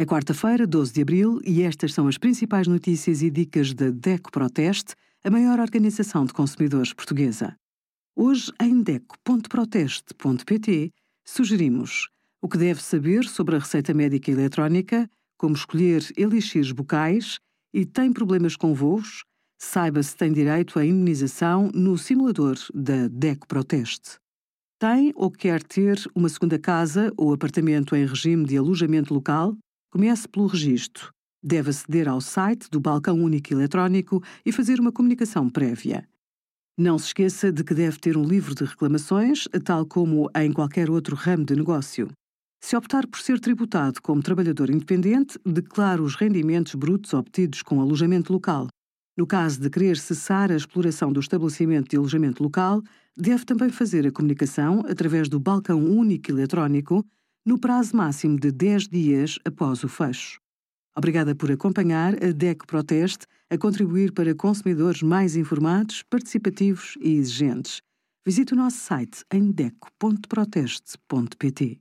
É quarta-feira, 12 de abril, e estas são as principais notícias e dicas da DECO Proteste, a maior organização de consumidores portuguesa. Hoje, em DECO.proteste.pt, sugerimos o que deve saber sobre a receita médica eletrónica, como escolher elixires bucais e tem problemas com voos, saiba se tem direito à imunização no simulador da DECO Proteste. Tem ou quer ter uma segunda casa ou apartamento em regime de alojamento local? Comece pelo registro. Deve aceder ao site do Balcão Único Eletrónico e fazer uma comunicação prévia. Não se esqueça de que deve ter um livro de reclamações, tal como em qualquer outro ramo de negócio. Se optar por ser tributado como trabalhador independente, declare os rendimentos brutos obtidos com alojamento local. No caso de querer cessar a exploração do estabelecimento de alojamento local, deve também fazer a comunicação através do balcão único eletrónico no prazo máximo de 10 dias após o fecho. Obrigada por acompanhar a DECO Proteste a contribuir para consumidores mais informados, participativos e exigentes. Visite o nosso site em deco.proteste.pt.